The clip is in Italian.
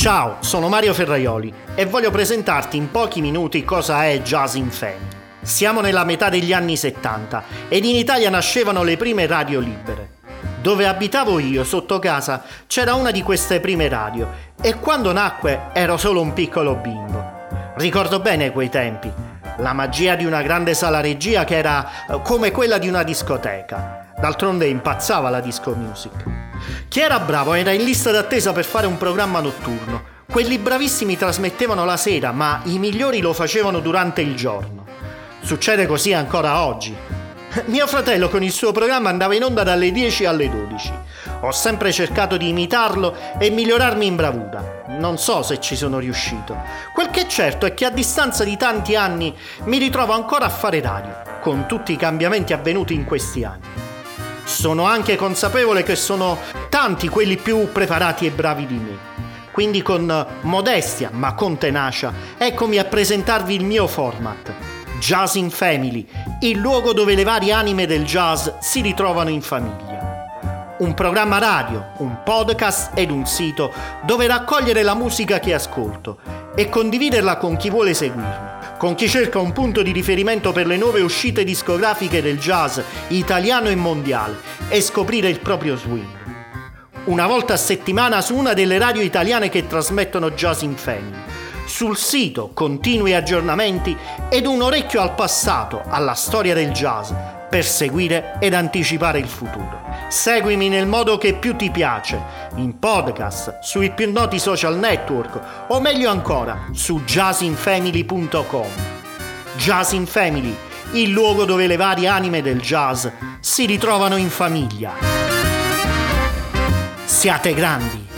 Ciao, sono Mario Ferraioli e voglio presentarti in pochi minuti cosa è Jazz in Family. Siamo nella metà degli anni 70 ed in Italia nascevano le prime radio libere. Dove abitavo io, sotto casa, c'era una di queste prime radio e quando nacque ero solo un piccolo bimbo. Ricordo bene quei tempi, la magia di una grande sala regia che era eh, come quella di una discoteca. D'altronde impazzava la disco music. Chi era bravo era in lista d'attesa per fare un programma notturno. Quelli bravissimi trasmettevano la sera, ma i migliori lo facevano durante il giorno. Succede così ancora oggi. Mio fratello con il suo programma andava in onda dalle 10 alle 12. Ho sempre cercato di imitarlo e migliorarmi in bravura. Non so se ci sono riuscito. Quel che è certo è che a distanza di tanti anni mi ritrovo ancora a fare radio, con tutti i cambiamenti avvenuti in questi anni. Sono anche consapevole che sono tanti quelli più preparati e bravi di me. Quindi con modestia ma con tenacia, eccomi a presentarvi il mio format. Jazz in Family, il luogo dove le varie anime del jazz si ritrovano in famiglia. Un programma radio, un podcast ed un sito dove raccogliere la musica che ascolto e condividerla con chi vuole seguirmi, con chi cerca un punto di riferimento per le nuove uscite discografiche del jazz italiano e mondiale e scoprire il proprio swing. Una volta a settimana su una delle radio italiane che trasmettono Jazz in Family sul sito continui aggiornamenti ed un orecchio al passato, alla storia del jazz, per seguire ed anticipare il futuro. Seguimi nel modo che più ti piace, in podcast, sui più noti social network o meglio ancora su jazzinfamily.com. Jazz in Family, il luogo dove le varie anime del jazz si ritrovano in famiglia. Siate grandi!